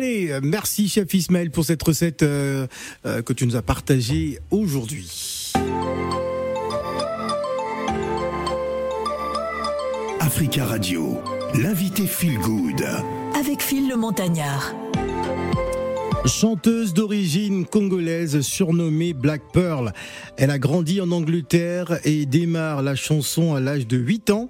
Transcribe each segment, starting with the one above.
Allez, merci chef Ismaël pour cette recette euh, euh, que tu nous as partagée aujourd'hui. Africa Radio, l'invité Feel Good. Avec Phil le Montagnard. Chanteuse d'origine congolaise surnommée Black Pearl, elle a grandi en Angleterre et démarre la chanson à l'âge de 8 ans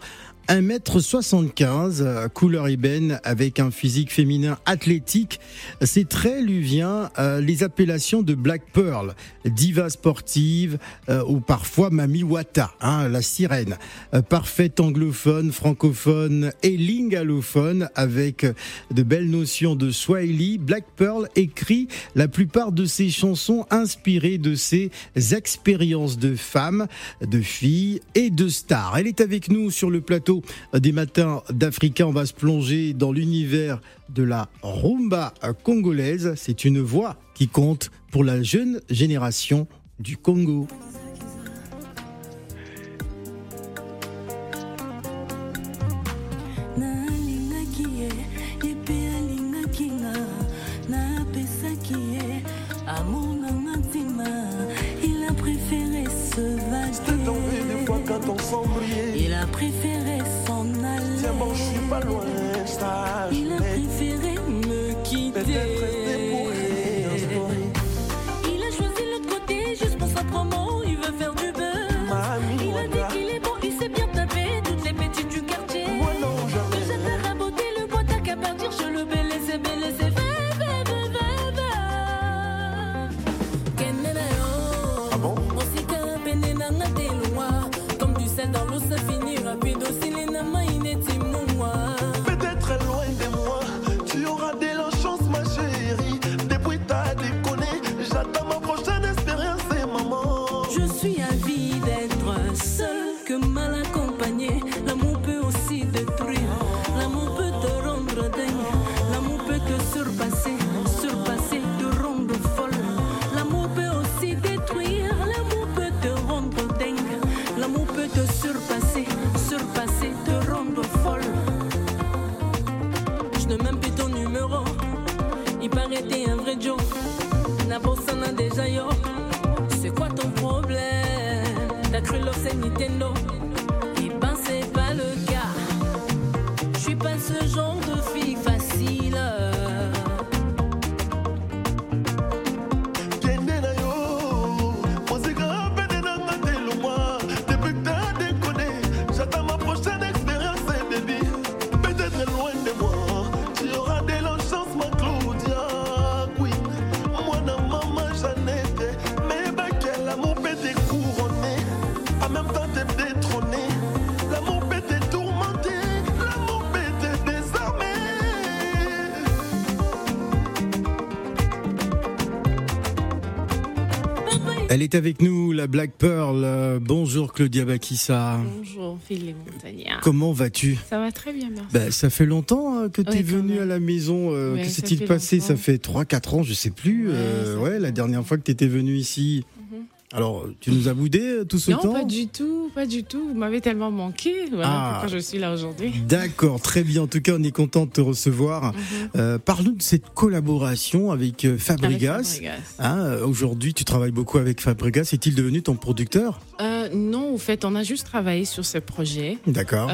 1m75, couleur ébène, avec un physique féminin athlétique. Ses traits lui vient euh, les appellations de Black Pearl, diva sportive euh, ou parfois Mami Wata, hein, la sirène. Euh, parfaite anglophone, francophone et lingalophone avec de belles notions de Swahili, Black Pearl écrit la plupart de ses chansons inspirées de ses expériences de femmes, de filles et de stars. Elle est avec nous sur le plateau des matins d'Africa. On va se plonger dans l'univers de la rumba congolaise. C'est une voix qui compte pour la jeune génération du Congo. Elle est avec nous, la Black Pearl. bonjour Claudia Bakissa. Bonjour Philippe Montagnard. Comment vas-tu? Ça va très bien, merci. Ben, ça fait longtemps hein, que tu es venu à la maison. Euh, que s'est-il passé? Ça fait 3-4 ans, je sais plus. Ouais, euh, la dernière fois que tu étais venu ici. Alors, tu nous as boudé euh, tout ce temps Non, pas du tout, pas du tout. Vous m'avez tellement manqué. Voilà ah. pourquoi je suis là aujourd'hui. D'accord, très bien. En tout cas, on est content de te recevoir. Mhm. Euh, parle-nous de cette collaboration avec euh, Fabregas. Hein, aujourd'hui, tu travailles beaucoup avec Fabregas. Est-il devenu ton producteur? Non, en fait, on a juste travaillé sur ce projet. D'accord.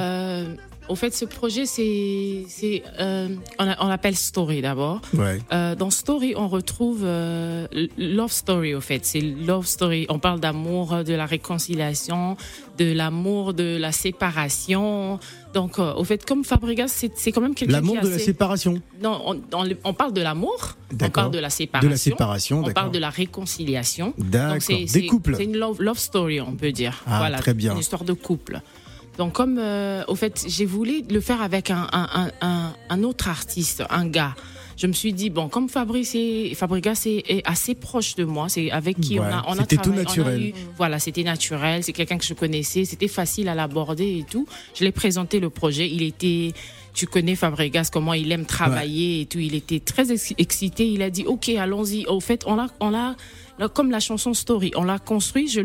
Au fait, ce projet, c'est, euh, on, on l'appelle Story d'abord. Ouais. Euh, dans Story, on retrouve euh, Love Story. Au fait, c'est Love Story. On parle d'amour, de la réconciliation, de l'amour, de la séparation. Donc, au fait, comme Fabregas, c'est, quand même quelque chose. L'amour de la séparation. Non, on, on, on parle de l'amour. On parle de la séparation. De la séparation. On parle de la réconciliation. D'accord. Des couples. C'est une love, love story, on peut dire. Ah, voilà. Très bien. Une histoire de couple. Donc comme euh, au fait j'ai voulu le faire avec un, un, un, un, autre artiste, un gars. Je me suis dit bon comme Fabrice et Fabrica est, assez proche de moi, c'est avec qui on a on a C'était tout naturel. voilà, c'était naturel, c'est quelqu'un que je connaissais, c'était facile à l'aborder et tout. Je l'ai présenté le projet, il était tu connais Fabregas, comment il aime travailler et tout. Il était très ex- excité. Il a dit, OK, allons-y. Au fait, on l'a, on l'a, comme la chanson Story, on l'a construit. Je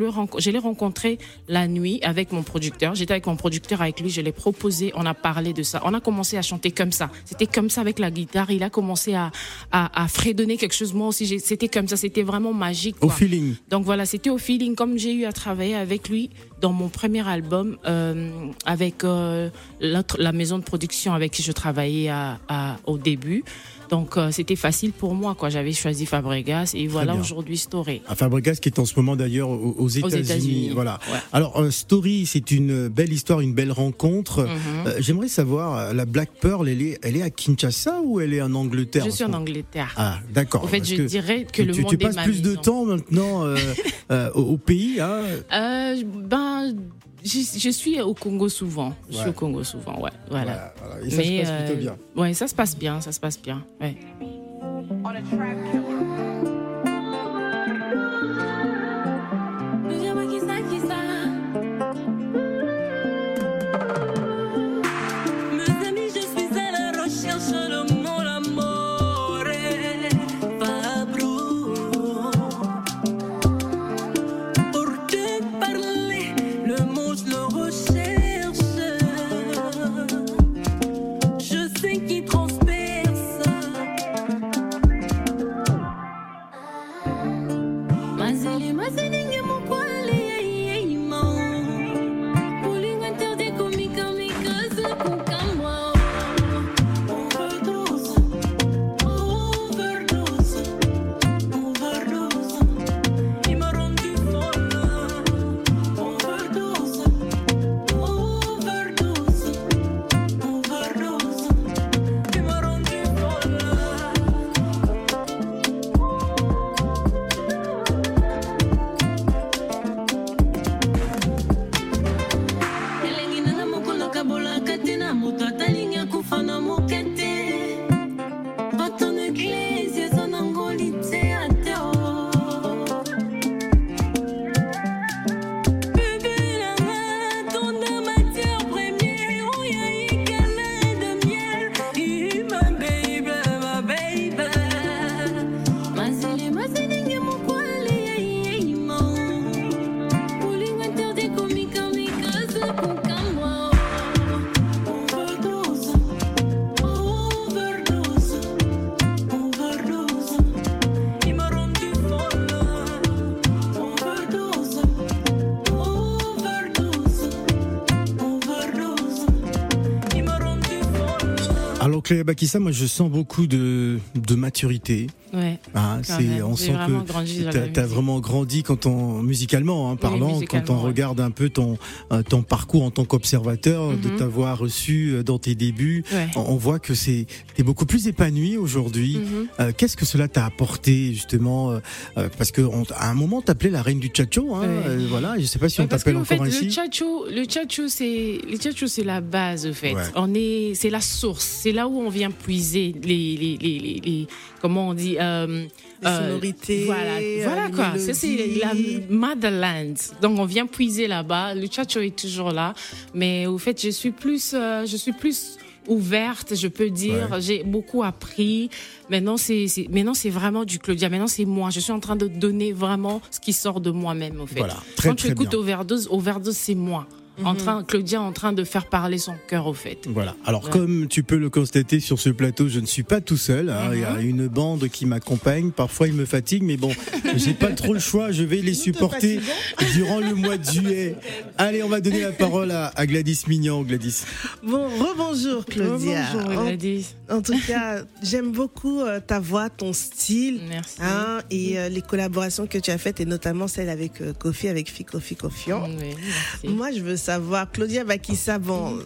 l'ai rencontré la nuit avec mon producteur. J'étais avec mon producteur, avec lui. Je l'ai proposé. On a parlé de ça. On a commencé à chanter comme ça. C'était comme ça avec la guitare. Il a commencé à, à, à fredonner quelque chose. Moi aussi, c'était comme ça. C'était vraiment magique. Au feeling. Donc voilà, c'était au feeling, comme j'ai eu à travailler avec lui dans mon premier album, euh, avec euh, la maison de production avec qui je travaillais à, à- au début. Donc euh, c'était facile pour moi, quoi. J'avais choisi Fabregas et voilà aujourd'hui Storé. À Fabregas qui est en ce moment d'ailleurs aux, aux États-Unis. Voilà. ouais. Alors euh, Story, c'est une belle histoire, une belle rencontre. Mhm. Euh, J'aimerais savoir, la Black Pearl, elle est, elle est à Kinshasa ou elle est en Angleterre Je suis en Angleterre. Ah, d'accord. en fait, je que dirais que le tu, monde tu est passes ma plus de temps maintenant euh, au, au pays. Hein. Ben, je, je suis au Congo souvent. Je suis au Congo souvent, ouais. Voilà. Voilà, voilà. Et ça se passe euh, plutôt bien. Ouais, ça se passe bien, ça se passe bien. Ouais. Mes Cléa Bakissa, moi je sens beaucoup de, de maturité. Ouais. Quand c'est, on sent que t'as musique. vraiment grandi quand on musicalement hein, parlant, musicalement, quand on ouais. regarde un peu ton euh, ton parcours en tant qu'observateur, de Mhm. t'avoir reçu euh, dans tes débuts, Ouais. on, voit que c'est t'es beaucoup plus épanoui aujourd'hui. Mhm. Euh, qu'est-ce que cela t'a apporté justement euh, euh, Parce que on- à un moment t'appelais la reine du tchatcho, hein, euh, voilà. Je sais pas si on t'appelle qu'en fait, encore le ainsi. tchatcho, le tchatcho, c'est le tchatcho, c'est la base, au fait. On est, c'est la source, c'est là où on vient puiser les, les, les, les, les- comment on dit, euh, Les sonorités, Voilà, euh, voilà quoi. Ça, c'est la motherland. Donc on vient puiser là-bas. Le tchatcho est toujours là, mais au fait, je suis plus, euh, je suis plus ouverte, je peux dire. Ouais. J'ai beaucoup appris. Maintenant, c'est, c'est- maintenant, c'est vraiment du Claudia. Maintenant, c'est moi. Je suis en train de donner vraiment ce qui sort de moi-même, au fait. Voilà, très, Quand tu très écoutes bien. Overdose, Overdose, c'est moi. Mhm. En train, Claudia en train de faire parler son cœur, au fait. Voilà. Alors, Ouais. comme tu peux le constater sur ce plateau, je ne suis pas tout seul. hein. Il y a une bande qui m'accompagne. Parfois, ils me fatiguent, mais bon, j'ai pas trop le choix. Je vais les supporter durant le mois de juillet. Allez, on va donner la parole à, à Gladys Mignon. Gladys. Bon, rebonjour Claudia. Bonjour, en, Gladys. en tout cas, j'aime beaucoup euh, ta voix, ton style. Merci. Hein, et euh, les collaborations que tu as faites, et notamment celle avec euh, Kofi, avec Fi Kofi Kofian. Oui. Moi, je veux savoir, Claudia Bakissa, bon,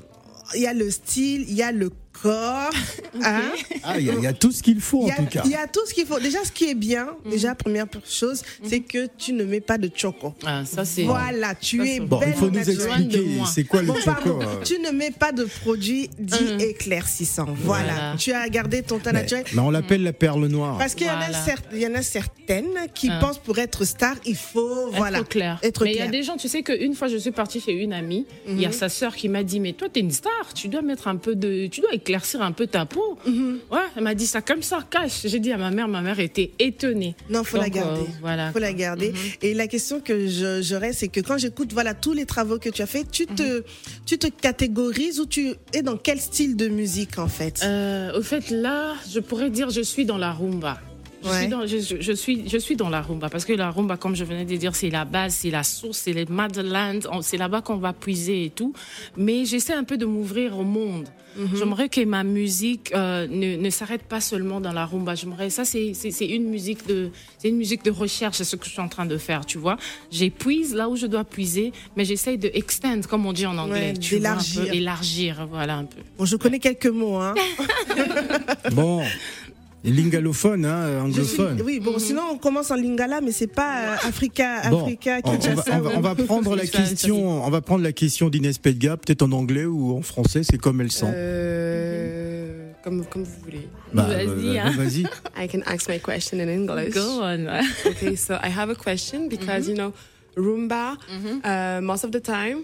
il y a le style, il y a le corps, hein. Ah, il y, a- il y a tout ce qu'il faut Il en a, tout cas. il y a tout ce qu'il faut. Déjà, ce qui est bien, Mhm. déjà, première chose, c'est que tu ne mets pas de choco. Ah, ça, c'est. Voilà, tu Ça, es Bon, il belle faut au nous expliquer c'est quoi le Bon, choco. euh. tu ne mets pas de produits dits Mhm. éclaircissants. Voilà. Voilà. tu as gardé ton teint naturel. mais on l'appelle la perle noire. Parce qu'il y, en a Voilà. cer- il y en a certaines qui Ah. pensent pour être star, il faut Être voilà, clair. être mais il y a des gens, tu sais qu'une fois je suis partie chez une amie, il y a sa sœur qui m'a dit mais toi t'es une star, tu dois mettre un peu de, tu dois éclaircir un peu ta peau. Mhm. Ouais, elle m'a dit ça comme ça, cache. J'ai dit à ma mère, ma mère était étonnée. Non, faut la Donc, garder. euh, voilà. faut la garder. Mhm. Et la question que je- j'aurais, c'est que quand j'écoute voilà tous les travaux que tu as fait, tu te, Mhm. tu te catégorises ou tu es dans quel style de musique en fait? Euh, au fait, là, je pourrais dire je suis dans la rumba. Je, Ouais. suis dans, je, je- je suis, je suis dans la rumba parce que la rumba, comme je venais de dire, c'est la base, c'est la source, c'est les Madland, on- c'est là-bas qu'on va puiser et tout. Mais j'essaie un peu de m'ouvrir au monde. J'aimerais que ma musique euh, ne, ne s'arrête pas seulement dans la rumba. J'aimerais ça, c'est une musique de, c'est une musique de recherche, c'est ce que je suis en train de faire, tu vois. J'épuise là où je dois puiser, mais j'essaie de extend, comme on dit en anglais, Ouais, tu vois, un peu, d'élargir. élargir, voilà un peu. Bon, je connais quelques mots. Hein. Bon, lingalophone, hein, suis- anglophone. oui, bon, sinon on commence en lingala, mais c'est pas euh, Africa, Bon, Africa, on, on va, Kinshasa, on va- ouais. on va prendre la question, on va prendre la question d'Inès Pedga, peut-être en anglais ou en français, c'est comme elle sent. Euh, comme, comme vous voulez. Bah, vas-y, euh, hein. vas-y. I can ask my question in English. Go on. Okay, so I have a question because, you know, Roomba, uh, most of the time,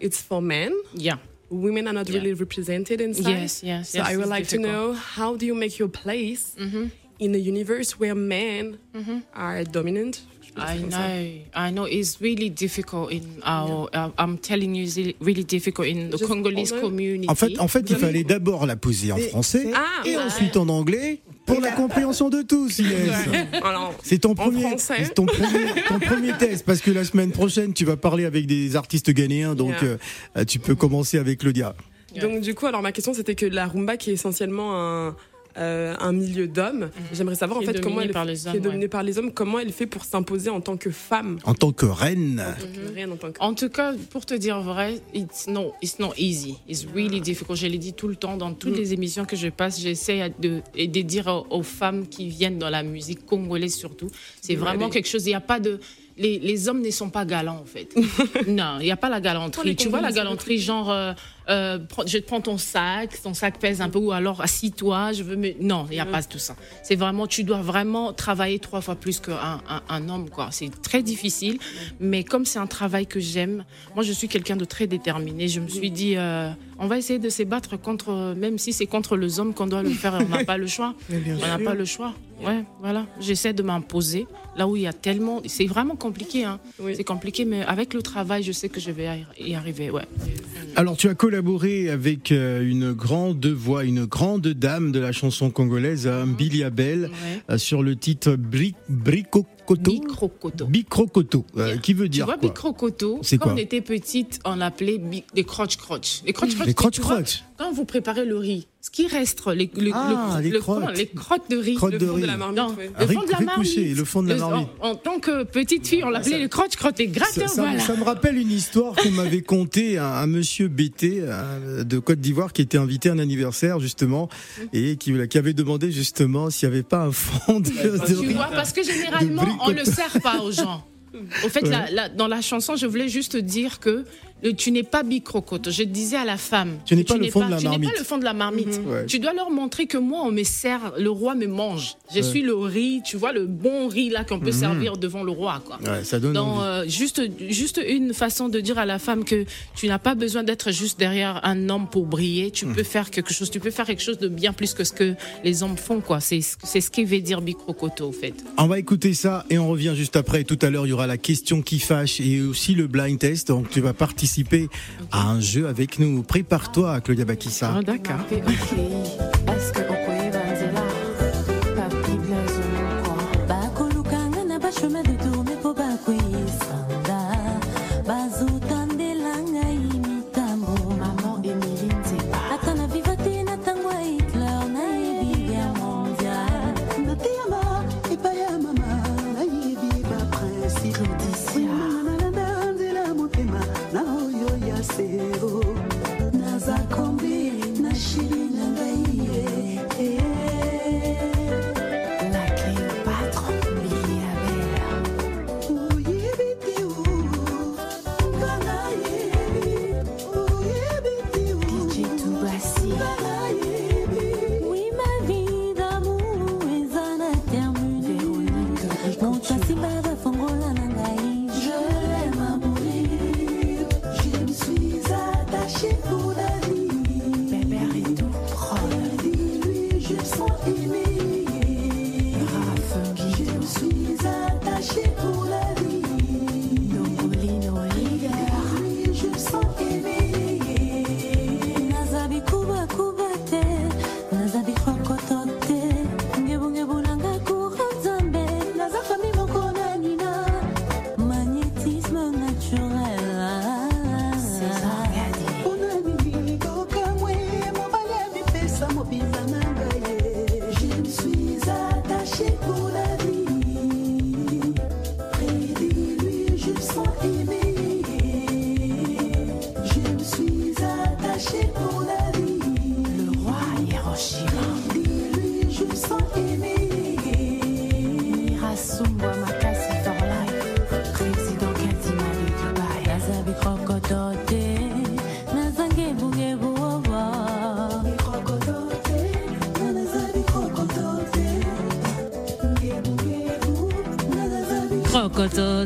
it's for men. Yeah. Women are not Yeah. really represented inside. Yes, yes, So yes, I would like to know how do you make your place mm-hmm. in a universe where men mm-hmm. are dominant? I know, I know. It's really difficult in our. Uh, I'm telling you, it's really difficult in the Just Congolese hold on. community. En fait, en fait, il fallait d'abord la poser en français Ah, et ouais. ensuite en anglais pour la compréhension de tous, C'est ton premier, ton premier, ton premier test parce que la semaine prochaine tu vas parler avec des artistes ghanéens, donc Yeah. euh, tu peux commencer avec Claudia. Donc du coup, alors ma question c'était que la rumba qui est essentiellement un euh, un milieu d'hommes, j'aimerais savoir en fait comment elle par les qui hommes, est dominé ouais. par les hommes, comment elle fait pour s'imposer en tant que femme, En tant que reine, en tant que En tout cas, pour te dire vrai, it's not, it's not easy. It's really difficult. Je l'ai dit tout le temps dans toutes les émissions que je passe. J'essaie de, et de dire aux, aux femmes qui viennent dans la musique congolaise surtout, c'est vraiment quelque chose. Il n'y a pas de les, les hommes ne sont pas galants en fait. non, il n'y a pas la galanterie. Tu vois la galanterie genre euh, euh, je te prends ton sac, ton sac pèse un peu ou alors assis-toi, je veux me non, il n'y a pas tout ça. C'est vraiment tu dois vraiment travailler trois fois plus qu'un un, un homme quoi. C'est très difficile, mais comme c'est un travail que j'aime, moi je suis quelqu'un de très déterminé. Je me suis dit euh, on va essayer de se battre contre même si c'est contre les hommes qu'on doit le faire, on n'a pas le choix. On n'a pas le choix. Ouais, voilà. J'essaie de m'imposer là où il y a tellement. C'est vraiment compliqué, hein. Oui. C'est compliqué, mais avec le travail, je sais que je vais y arriver. Ouais. Alors, tu as collaboré avec euh, une grande voix, une grande dame de la chanson congolaise, hein, Billy Abel, Ouais. euh, sur le titre Bri. Bicrocoto, euh, qui veut Tu dire vois, quoi? Microcoto, C'est quand on était petite, on l'appelait bi- les croche-croche. Les croche-croche, Les tu vous préparez le riz, ce qui reste, les, le, Ah, le- les le- crottes. les crottes de riz. Crottes le de fond riz. de la marmite. Le Riz- fond de la marmite. couché, le fond de la Le- marmite. En, en tant que petite fille, on l'appelait les croche-crotte et gratin, Ça, ça- voilà. ça me rappelle une histoire que m'avait conté un, un monsieur BT euh, de Côte d'Ivoire qui était invité à un anniversaire justement et qui, qui avait demandé justement s'il n'y avait pas un fond de, de Tu riz. vois, parce que généralement, De on ne le sert pas aux gens. Au fait, Ouais. la- la- dans la chanson, je voulais juste dire que tu n'es pas bicrocote. Je disais à la femme. Tu n'es pas le fond de la tu n'es marmite. pas le fond de la marmite. Ouais. Tu dois leur montrer que moi, on me sert, le roi me mange. Je suis le riz, tu vois, le bon riz là qu'on peut servir devant le roi. Quoi. Ouais, ça donne Donc, euh, juste, juste une façon de dire à la femme que tu n'as pas besoin d'être juste derrière un homme pour briller. Tu Hmm. peux faire quelque chose. Tu peux faire quelque chose de bien plus que ce que les hommes font, quoi. C'est, ce qui veut dire bicrocoto, au fait. On va écouter ça et on revient juste après. Tout à l'heure, il y aura la question qui fâche et aussi le blind test. Donc, tu vas participer à un jeu avec nous. Prépare-toi, Claudia Bakissa. Ah, d'accord.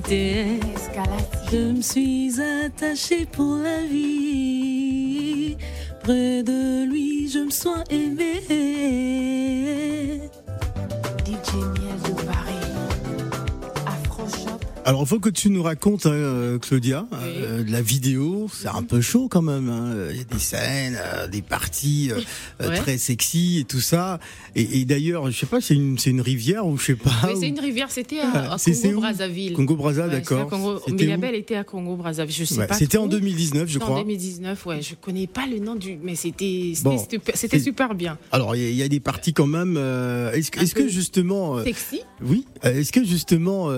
Je me suis attachée pour la vie. Près de lui, je me sens aimée. DJ Miel de Paris. Afro Shop. Alors, il faut que tu nous racontes, hein, euh, Claudia, euh, la vidéo. C'est un peu chaud quand même. hein. Il y a des scènes, euh, des parties euh, euh, Ouais. très sexy et tout ça. Et, et d'ailleurs, je sais pas, c'est une, une rivière ou je sais pas. Oui, c'est une rivière, c'était à, à c'est- c'est Congo où Brazzaville. Congo Brazza, Ouais, d'accord. Congo- Miliabel était à Congo Brazzaville. Je sais Ouais, pas. C'était en trop. 2019, je crois. En 2019, ouais. Je connais pas le nom du, mais c'était Bon, super, c'était c'est- super bien. Alors, il y, a- il y a des parties quand même. euh, Est-ce est-ce que justement, Sexy. oui, est-ce que justement,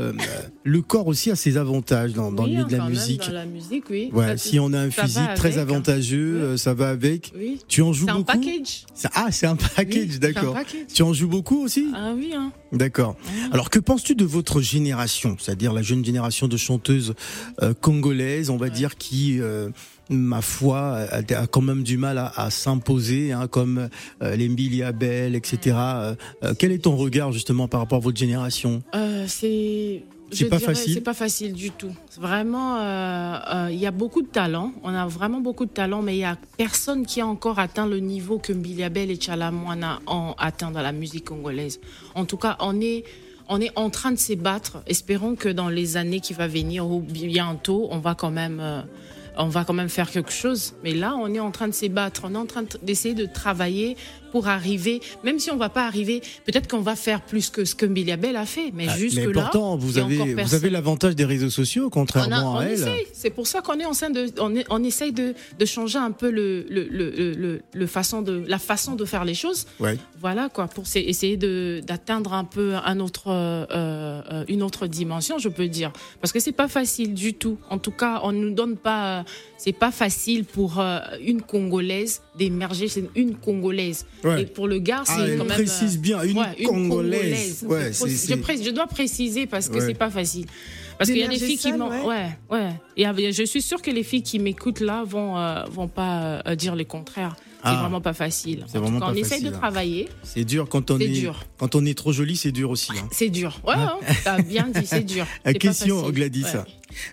le corps aussi a ses avantages dans, dans oui, le milieu de la musique dans la musique, oui. Si on a un ça physique très avec, hein. avantageux, euh, ça va avec. Oui. Tu en joues C'est un beaucoup package. Ah, c'est un package, Oui, d'accord. Tu en joues beaucoup aussi Ah oui, hein. D'accord. Alors, que penses-tu de votre génération, c'est-à-dire la jeune génération de chanteuses euh, congolaises, on va dire, qui, euh, ma foi, a, quand même du mal à, à s'imposer, hein, comme euh, les Mbili Abel, etc. Euh, euh, quel est ton regard justement par rapport à votre génération? Euh, c'est pas dirais, facile C'est pas facile du tout. Vraiment, euh, euh, il y a beaucoup de talent. On a vraiment beaucoup de talent, mais il y a personne qui a encore atteint le niveau que Mbiliabel et Chalamwana ont atteint dans la musique congolaise. En tout cas, on est on est en train de se battre. Espérons que dans les années qui vont venir ou bientôt, on va quand même euh, on va quand même faire quelque chose. Mais là, on est en train de se battre. On est en train de- d'essayer de travailler pour arriver, même si on va pas arriver, peut-être qu'on va faire plus que ce que Mbiliabel a fait. Mais Ah, jusque Mais là, pourtant, vous avez, vous avez l'avantage des réseaux sociaux, On, a- contrairement on à elle. essaye. C'est pour ça qu'on est en train de, on, est- on essaye de, de changer un peu le, le, le, le- façon de, la façon de faire les choses. Ouais. Voilà quoi, pour sa- essayer de d'atteindre un peu un autre, euh, euh, une autre dimension, je peux dire, parce que c'est pas facile du tout. En tout cas, on nous donne pas, c'est pas facile pour euh, une congolaise d'émerger. C'est une congolaise. Ouais. Et pour le gars, c'est Ah, elle quand même. précise euh, bien, une ouais, Congolaise. C'est- je, c'est- pré- je dois préciser parce que Ouais. c'est pas facile. Parce qu'il y a des filles qui m'ont. ouais. Ouais, a- je suis sûre que les filles qui m'écoutent là vont, euh, vont pas euh, dire le contraire. C'est Ah. vraiment pas facile. C'est vraiment cas, pas on essaye de hein. travailler. C'est dur quand on C'est est, dur. quand on est trop joli, c'est dur aussi. hein. C'est dur. Ouais, hein, t'as bien dit, c'est dur. La C'est pas question, facile. Gladys. Ouais.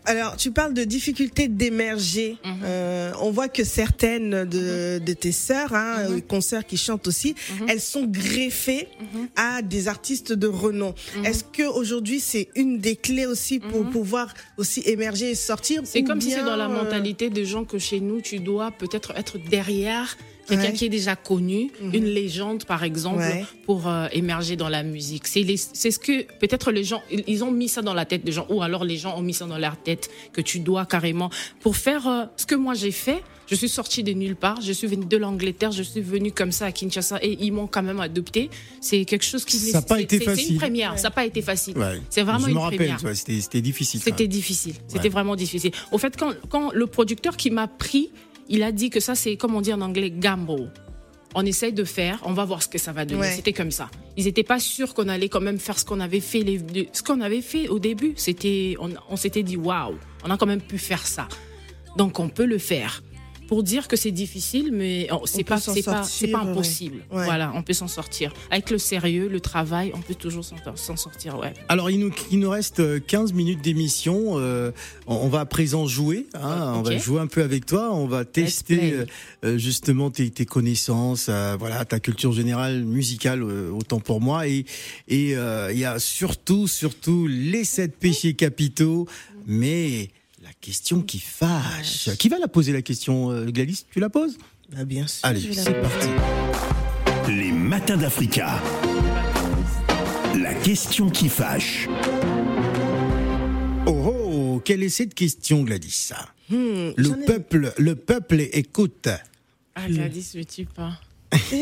Alors, tu parles de difficulté d'émerger. Mhm. Euh, on voit que certaines de, de tes sœurs, hein, Mhm. euh, consoeurs qui chantent aussi, elles sont greffées Mhm. à des artistes de renom. Est-ce que aujourd'hui c'est une des clés aussi pour pouvoir aussi émerger et sortir Mhm. C'est comme si c'est dans la euh, mentalité des gens que chez nous, tu dois peut-être être derrière quelqu'un Ouais. qui est déjà connu, une légende par exemple, Ouais. pour euh, émerger dans la musique. C'est les- c'est ce que peut-être les gens, ils- ont mis ça dans la tête des gens, ou alors les gens ont mis ça dans leur tête que tu dois carrément pour faire euh, ce que moi j'ai fait. Je suis sortie de nulle part, je suis venue de l'Angleterre, je suis venue comme ça à Kinshasa et ils m'ont quand même adopté. C'est quelque chose qui Ça a pas c'est- été c'est- C'est facile. une première, ça n'a pas été facile. Ouais. C'est vraiment Je une me rappelle, première. c'était c'était difficile. C'était difficile. C'était vraiment difficile. Au fait, quand, quand le producteur qui m'a pris, il a dit que ça, c'est comme on dit en anglais, gamble. On essaye de faire, on va voir ce que ça va donner. Ouais. C'était comme ça. Ils n'étaient pas sûrs qu'on allait quand même faire ce qu'on avait fait, les, ce qu'on avait fait au début. C'était, on, on s'était dit waouh, on a quand même pu faire ça. Donc on peut le faire. Pour dire que c'est difficile, mais oh, c'est pas, c'est pas, c'est pas ouais. impossible. Ouais. Voilà, on peut s'en sortir. Avec le sérieux, le travail, on peut toujours s'en s'en sortir. Ouais. Alors, il nous, il nous reste euh, 15 minutes d'émission. Euh, on, va à présent jouer. hein, Ah, On va jouer un peu avec toi. On va tester euh, euh, justement tes, tes connaissances, euh, voilà, ta culture générale musicale, euh, autant pour moi. Et et euh, il y a surtout, surtout les sept péchés capitaux. Mais la question qui fâche. Qui va la poser la question, euh, Gladys? Tu la poses? Bah, bien sûr. Allez, c'est parti. Les matins d'Africa. La question qui fâche. Oh, oh, quelle est cette question, Gladys? Hmm, Le ai- peuple, le peuple écoute. Ah, Gladys, me tue pas.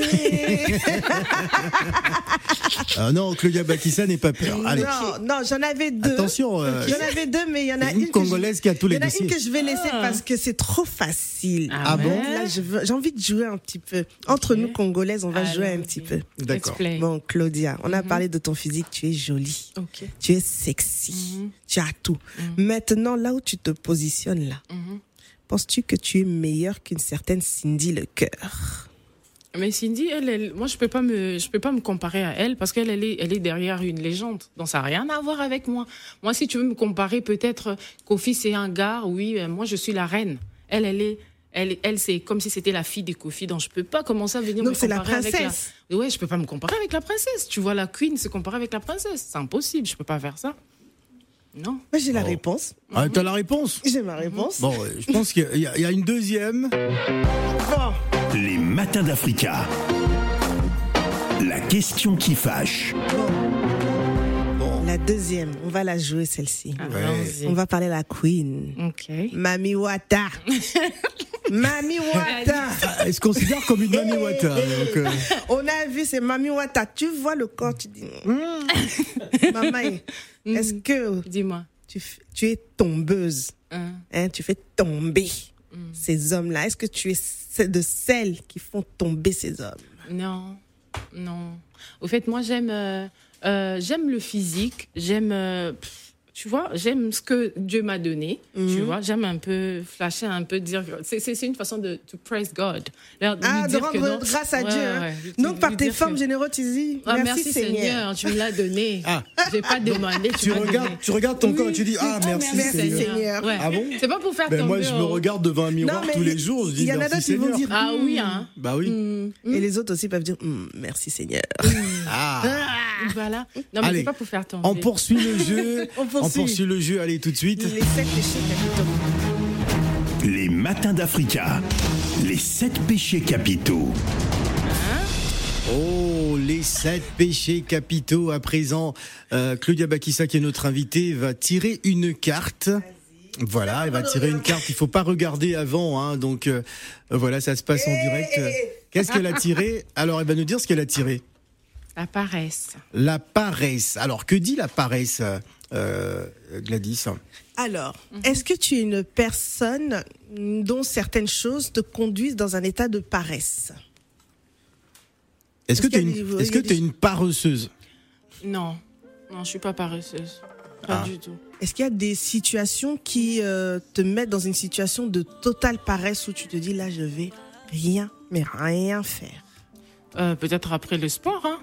Ah non, Claudia Bakissa n'est pas peur. Allez, Non, non, j'en avais deux. attention. euh, J'en avais deux, mais il y en a une une, Congolaise qui a tous les il y en a une que je vais laisser parce que c'est trop facile. Ah, Ah bon Là, j'ai envie de jouer un petit peu. Entre nous, Congolaises, on va Allez, jouer un petit peu. D'accord. Bon, Claudia, on a Mhm. parlé de ton physique, tu es jolie, Ok. tu es sexy, Mhm. tu as tout. Maintenant, là où tu te positionnes là, Mhm. penses-tu que tu es meilleure qu'une certaine Cindy le cœur Mais Cindy, elle, elle- moi, je peux pas me, je peux pas me comparer à elle parce qu'elle, elle est, elle est derrière une légende. Donc, ça n'a rien à voir avec moi. Moi, si tu veux me comparer, peut-être, Kofi, c'est un gars, oui, euh, moi, je suis la reine. Elle, elle est, elle, elle c'est comme si c'était la fille de Kofi. Donc, je peux pas commencer à venir Donc, me c'est la comparer avec la. princesse. Ouais, je peux pas me comparer avec la princesse. Tu vois, la queen se comparer avec la princesse. C'est impossible. Je peux pas faire ça. Non. J'ai la réponse. Ah, T'as la réponse? J'ai ma réponse. Bon, je pense qu'il y, a- il y a une deuxième. Bon. Les matins d'Africa. La question qui fâche. La deuxième, on va la jouer celle-ci. Allons-y. On va parler de la queen. Ok. Mami Wata. Mami Wata. Elle se considère comme une Mami Wata. donc, euh, On a vu, c'est Mami Wata. Tu vois le corps, tu dis. hmm. Maman, est-ce que Dis-moi. tu, es tombeuse? Hein. hein, Tu fais tomber ces hommes-là. Est-ce que tu es de celles qui font tomber ces hommes? Non, non. Au fait, moi, j'aime, euh, euh, j'aime le physique. J'aime, euh, tu vois, j'aime ce que Dieu m'a donné. Tu vois, j'aime un peu flasher, un peu dire. C'est, une façon de to praise God. Ah, de dire que rendre non. grâce à Ouais, Dieu. hein. ouais. Donc, par tes formes que- généreuses, tu dis Ah, merci, Seigneur. tu me l'as donné. Ah. J'ai pas demandé. Tu, regardes, donné. tu regardes ton Oui. corps et tu dis Ah, Oh, merci, merci, Seigneur. Seigneur. Ouais. Ah bon? C'est pas pour faire Ben, tomber. Moi, je me au- regarde devant un miroir Non, mais tous les jours. Je dis Il y en a d'autres qui vont dire Ah oui, hein. Bah oui. Mm. Et les autres aussi peuvent dire Hmm, merci Seigneur. Ah. Voilà. Non, mais Allez, c'est pas pour faire tomber. On poursuit le jeu. On poursuit. le jeu. Allez, tout de suite. Les sept péchés capitaux. Les matins d'Africa. Les sept péchés capitaux. Oh, les sept péchés capitaux. À présent, euh, Claudia Bakissa, qui est notre invitée, va tirer une carte. Voilà, elle va tirer une carte. Il faut pas regarder avant, hein, donc euh, voilà, ça se passe en direct. Qu'est-ce qu'elle a tiré? Alors, elle va nous dire ce qu'elle a tiré. La paresse. La paresse. Alors, que dit la paresse, euh, Gladys? Alors, est-ce que tu es une personne dont certaines choses te conduisent dans un état de paresse? Est-ce que tu es une, des- que es paresseuse? Non. Non, je suis pas paresseuse. Pas Ah. du tout. Est-ce qu'il y a des situations qui euh, te mettent dans une situation de totale paresse où tu te dis là, je vais rien, mais rien faire? Euh, Peut-être après le sport, hein.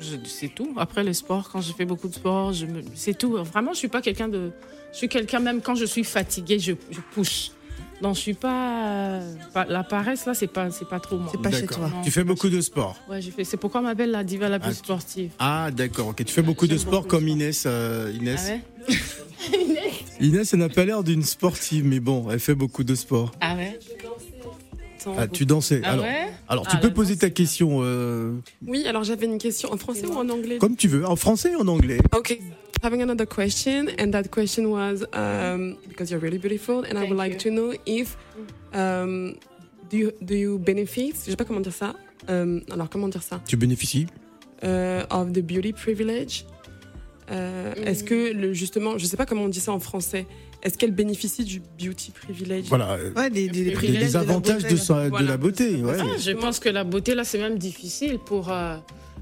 Je- C'est tout. Après le sport, quand je fais beaucoup de sport, je me... c'est tout. Vraiment, je suis pas quelqu'un de. Je suis quelqu'un même quand je suis fatiguée, je, je push. Donc je suis pas, pas- la paresse là, c'est pas c'est pas trop moi. C'est pas chez toi. Non, Tu fais beaucoup de sport. Ouais, j'ai fait. C'est pourquoi on m'appelle la diva la plus Ah, sportive. Ah, d'accord. Ok, tu fais beaucoup de sport beaucoup comme. Inès. euh, Inès. Ah ouais. Inès, elle n'a pas l'air d'une sportive, mais bon, elle fait beaucoup de sport. Ah ouais. Ah, tu dansais. Ah alors, ouais? alors, tu Ah, peux poser danse, ta question euh, Oui, alors j'avais une question en français ou en anglais? comme tu veux, en français ou en anglais? Okay. Having another question, and that question was um, because you're really beautiful, and I would like you. to know if um, do you do you benefit? Je sais pas comment dire ça. Um, alors comment dire ça? Tu bénéficies? Uh, of the beauty privilege? Euh, Est-ce que le, justement, je sais pas comment on dit ça en français. Est-ce qu'elle bénéficie du beauty privilege? Voilà. euh, Ouais, des, des, des des- privilèges des de la avantages de, la beauté. ouais. Ah, je pense que la beauté, là, c'est même difficile pour. euh,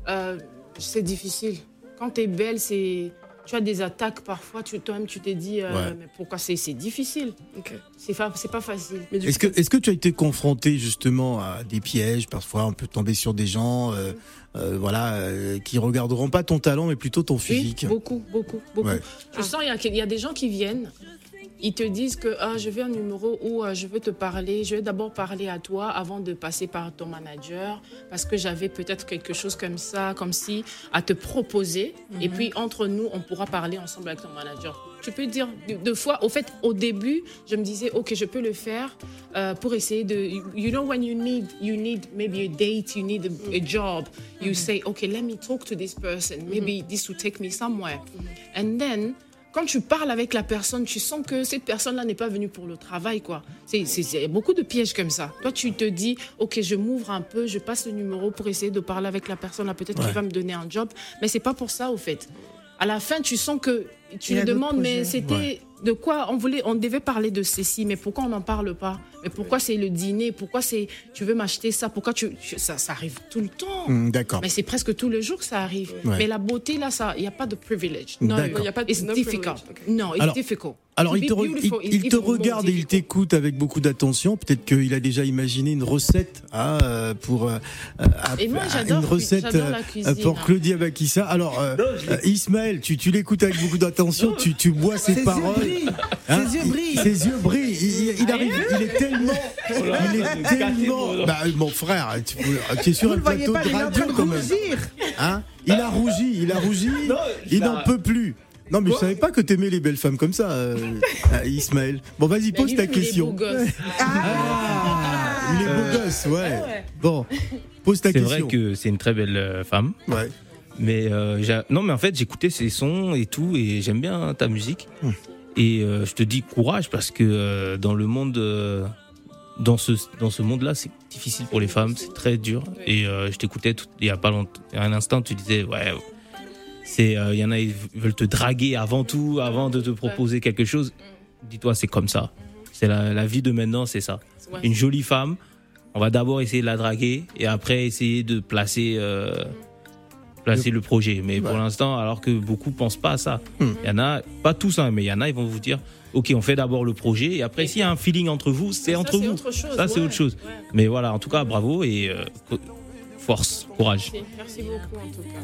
euh, c'est difficile. Quand tu es belle, c'est. Tu as des attaques parfois, tu, toi-même, tu t'es dit, euh, Ouais. mais pourquoi c'est c'est difficile? Ok. C'est fa- pas facile. Est-ce coup, que, est-ce que tu as été confronté justement à des pièges? Parfois, on peut tomber sur des gens, euh, euh, voilà, euh, qui regarderont pas ton talent, mais plutôt ton physique. Oui, beaucoup, beaucoup, beaucoup. Ouais. Je sens il y, y a des gens qui viennent, ils te disent que ah, je veux un numéro où euh, je veux te parler, je vais d'abord parler à toi avant de passer par ton manager, parce que j'avais peut-être quelque chose comme ça, comme si, à te proposer. Et puis, entre nous, on pourra parler ensemble avec ton manager. Tu peux dire deux fois, au fait, au début, je me disais, OK, je peux le faire euh, pour essayer de. You know, when you need, you need maybe a date, you need a, a job, you say, OK, let me talk to this person. Maybe this will take me somewhere. And then, quand tu parles avec la personne, tu sens que cette personne-là n'est pas venue pour le travail, quoi. C'est c'est- c'est beaucoup de pièges comme ça. Toi, tu te dis, OK, je m'ouvre un peu, je passe le numéro pour essayer de parler avec la personne, là, peut-être Ouais. qu'il va me donner un job. Mais c'est pas pour ça, au fait. À la fin, tu sens que tu y lui a demandes, mais c'était de quoi on voulait, on devait parler de ceci, mais pourquoi on n'en parle pas? Mais pourquoi c'est le dîner? Pourquoi c'est tu veux m'acheter ça? Pourquoi tu, tu- ça, ça arrive tout le temps Hum, D'accord. Mais c'est presque tout le jour que ça arrive. Ouais. Mais la beauté là, ça, il n'y a pas de privilege. No, D'accord. Il y a pas de- it's no difficult. privilege, ok. No, it's Alors- difficult. Alors, il te, re- il, il te regarde et il t'écoute avec beaucoup d'attention. Peut-être qu'il a déjà imaginé une recette ah, euh, pour euh, à- Et moi, une recette la euh, cuisine, pour hein. Claudia Bakissa. Alors, euh, euh, Ismaël, tu, tu l'écoutes avec beaucoup d'attention, tu, tu bois ses paroles. Brillent. Hein, Ses yeux il- brillent. Ses yeux brillent. Il, il- il arrive, il est tellement, il est tellement. mon- Bah, mon frère, tu, tu es sur Vous un plateau pas, de radio quand même. Hein il a rougi, il a rougi. Non, il n'en peut plus. Non, mais je savais pas que t'aimais les belles femmes comme ça, euh, euh, Ismaël. Bon, vas-y, pose ta lui-même, il est question. beau gosse. Ah, il est beau gosse, ouais. Bon, pose ta C'est question. vrai que c'est une très belle euh, femme. Ouais. Mais euh, non, mais en fait, j'écoutais ses sons et tout, et j'aime bien ta musique. Hmm. Et euh, je te dis courage parce que euh, dans le monde, euh, dans ce dans ce monde-là, c'est difficile pour les femmes, c'est très dur. Et je t'écoutais il y a pas longtemps, il y a un instant, tu disais ouais, c'est il y en a ils veulent te draguer avant tout, avant de te proposer quelque chose. Dis-toi, c'est comme ça. C'est la, la vie de maintenant, c'est ça. Une jolie femme, on va d'abord essayer de la draguer et après essayer de placer. Euh, placer le projet. Mais pour l'instant, alors que beaucoup pensent pas à ça. Hmm. Il y en a, pas tous, hein, mais il y en a, ils vont vous dire, ok, on fait d'abord le projet et après, s'il y a un feeling entre vous, c'est entre c'est vous. autre chose, ça, c'est ouais, autre chose. ouais. Mais voilà, en tout cas, bravo et euh, force, courage. Merci beaucoup en tout cas.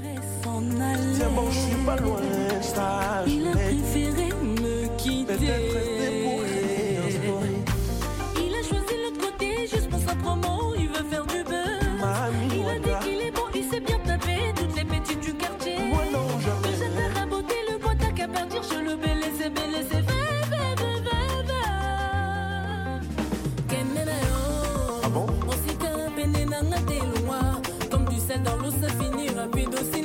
ouvido cinema.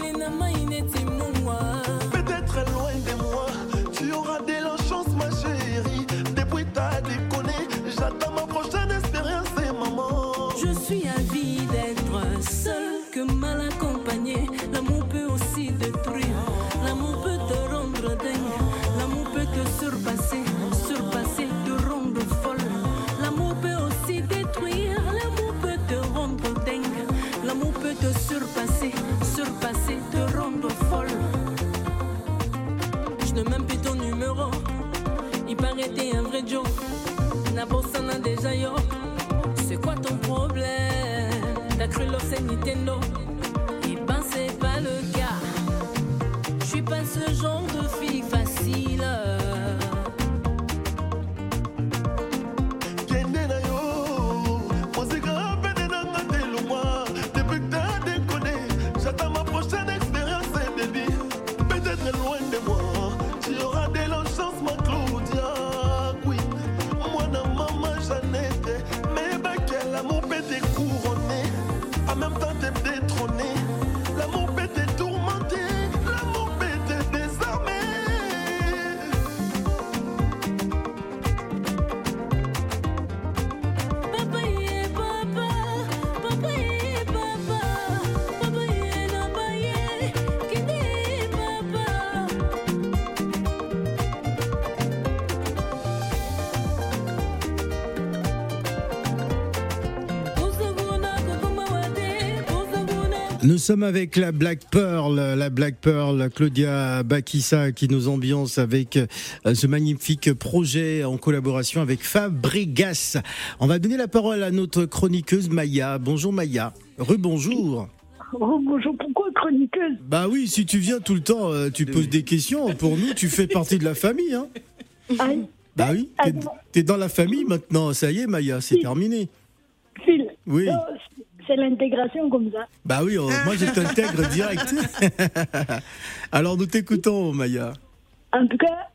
Paraît t'es un vrai Joe. La bosse en a déjà yo. C'est quoi ton problème? T'as cru l'offre Nintendo? Nous sommes avec la Black Pearl, la Black Pearl, Claudia Bakissa qui nous ambiance avec euh, ce magnifique projet en collaboration avec Fabregas. On va donner la parole à notre chroniqueuse Maya. Bonjour Maya. Rebonjour. Oh, bonjour, pourquoi chroniqueuse? Bah oui, si tu viens tout le temps, euh, tu poses des questions. Pour nous, tu fais partie de la famille. Hein. Ah, Bah oui, t'es- t'es dans la famille maintenant. Ça y est, Maya, c'est terminé. Phil Oui. Non, C'est l'intégration comme ça. Bah oui, on- moi je t'intègre direct. Alors nous t'écoutons, Maya. En tout cas,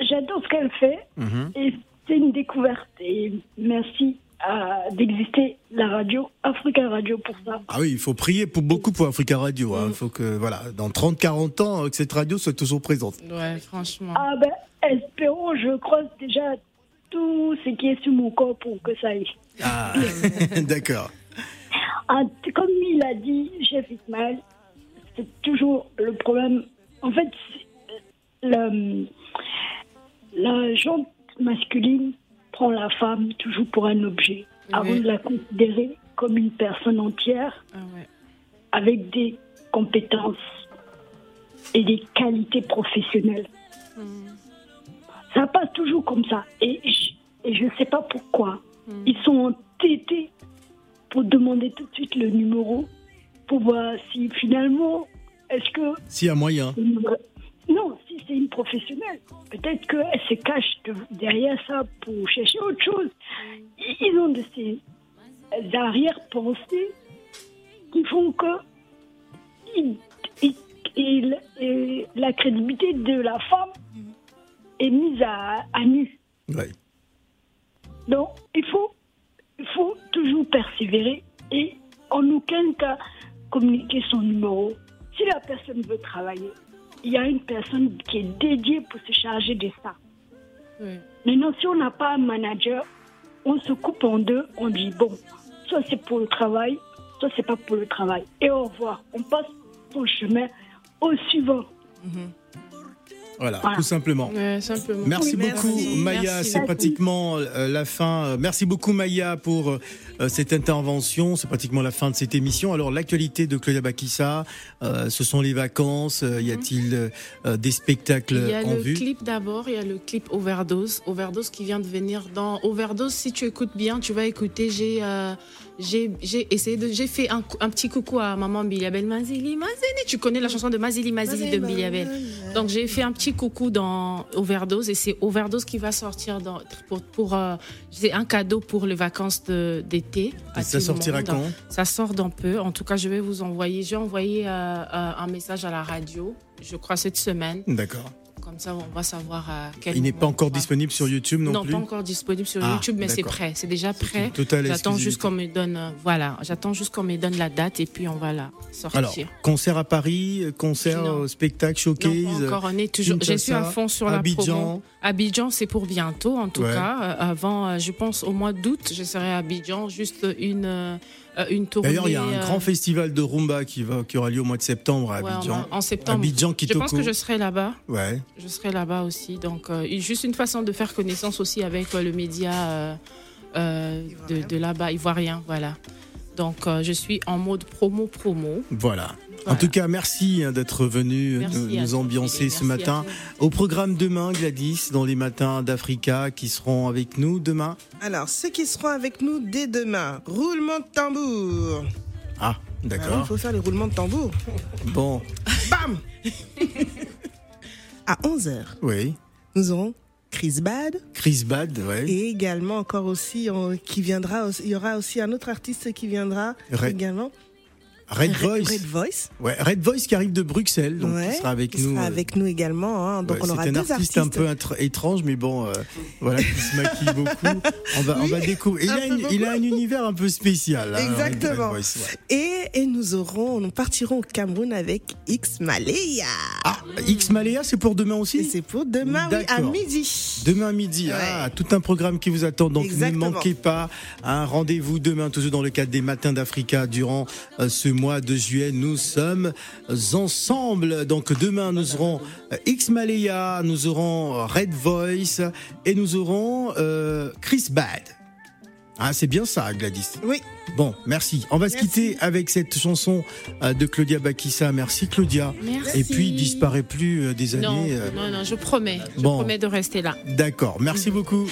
j'adore ce qu'elle fait Mhm. et c'est une découverte. Et merci à- d'exister la radio, Africa Radio pour ça. Ah oui, il faut prier pour beaucoup pour Africa Radio. hein. Il faut que, voilà, dans 30-40 ans, que cette radio soit toujours présente. Ouais, franchement. Ah ben, espérons, je croise déjà tout ce qui est sur mon corps pour que ça aille. Ah, d'accord. Ah, comme il a dit, chef Ismaël, c'est toujours le problème. En fait, le- la jante masculine prend la femme toujours pour un objet, avant Oui. de la considérer comme une personne entière Ah ouais. avec des compétences et des qualités professionnelles. Ça passe toujours comme ça. Et je, et je ne sais pas pourquoi. Ils sont entêtés pour demander tout de suite le numéro pour voir si finalement, est-ce que S'il y a moyen. Non, si c'est une professionnelle, peut-être qu'elle se cache de- derrière ça pour chercher autre chose. Ils ont de ces arrière-pensées qui font que et la crédibilité de la femme est mise à, à nu. Donc, il faut, il faut toujours persévérer et en aucun cas communiquer son numéro. Si la personne veut travailler, il y a une personne qui est dédiée pour se charger de ça. Oui. Maintenant, si on n'a pas un manager, on se coupe en deux, on dit bon, soit c'est pour le travail, soit c'est pas pour le travail. Et au revoir. On passe son chemin au suivant. Voilà, Voilà. tout simplement. Ouais, simplement. Merci Oui, beaucoup merci. Maya, Merci. c'est pratiquement euh, la fin. Merci beaucoup Maya pour euh, cette intervention, c'est pratiquement la fin de cette émission. Alors l'actualité de Claudia Bakissa, euh, ce sont les vacances, Euh, y a-t-il euh, euh, des spectacles Il y a en le vue? clip d'abord, il y a le clip Overdose. Overdose qui vient de venir dans Overdose. Si tu écoutes bien, tu vas écouter. J'ai euh, j'ai essayé de j'ai fait un, un petit coucou à maman Biliabel Mazili Mazili. Tu connais la chanson de Mazili Mazili de Biliabel. Donc j'ai fait un petit coucou dans Overdose et c'est Overdose qui va sortir dans pour pour euh, c'est un cadeau pour les vacances de- à Ça sortira quand Ça sort d'un peu. En tout cas, je vais vous envoyer. J'ai envoyé euh, euh, un message à la radio. Je crois cette semaine. D'accord. Comme ça, on va savoir à quel Il n'est pas encore disponible sur YouTube non, Non, plus pas encore disponible sur Ah, YouTube, mais c'est prêt. C'est déjà prêt. J'attends juste qu'on me donne, euh, voilà, j'attends juste qu'on me donne la date et puis on va la sortir. Alors, concert à Paris, concert, Non. euh, spectacle, showcase. non, pas encore. On est toujours. Je suis à fond sur la Abidjan. promo. Abidjan, c'est pour bientôt, en tout Ouais. cas. Euh, avant, euh, je pense au mois d'août, je serai à Abidjan, juste une euh, une tournée. D'ailleurs, il y a un euh, grand festival de rumba qui, va, qui aura lieu au mois de septembre à ouais, Abidjan. en, en septembre. Abidjan, je Kitoko. pense que je serai là-bas. Ouais. Je serai là-bas aussi. Donc, euh, juste une façon de faire connaissance aussi avec le média de, de là-bas, ivoirien. Voilà. Donc, euh, je suis en mode promo-promo. Voilà. En tout cas, merci hein, d'être venu Merci nous, ambiancer ce matin. Au programme demain, Gladys, dans les matins d'Africa, qui seront avec nous demain. Alors, ceux qui seront avec nous dès demain, roulement de tambour. Ah, Ah oui, Il d'accord. faut faire les roulements de tambour. Bon, Bam À 11h, oui. nous aurons Chris Bad. Chris Bad, ouais. et également encore aussi on- qui viendra il y aura aussi un autre artiste qui viendra également Red Voice. Red Voice Ouais, Red Voice qui arrive de Bruxelles, donc Ouais, qui sera avec qui nous. sera euh, avec nous également hein. donc ouais, on aura un deux artiste artistes un peu étrange, mais bon, euh, voilà, qui se maquille beaucoup. On va, on va découvrir. Il a, peu une- il a un univers un peu spécial. hein, Exactement. Voice, ouais. et, et nous aurons nous partirons au Cameroun avec X Malaya Ah, X Maléa, c'est pour demain aussi? C'est pour demain oui, à midi Demain à midi, ah, tout un programme qui vous attend. Donc Exactement. ne manquez pas un rendez-vous demain, toujours dans le cadre des Matins d'Africa. Durant euh, ce mois de juillet, nous sommes ensemble. Donc demain, nous aurons euh, X Malaya, nous aurons Red Voice et nous aurons euh, Chris Bad. Ah, c'est bien ça, Gladys. oui Bon, merci. On va se quitter avec cette chanson euh, de Claudia Bakissa. Merci, Claudia. Merci. Et puis, disparaît plus des Non, années. euh, non, non, je promets. Je Bon. promets de rester là. D'accord. Merci beaucoup.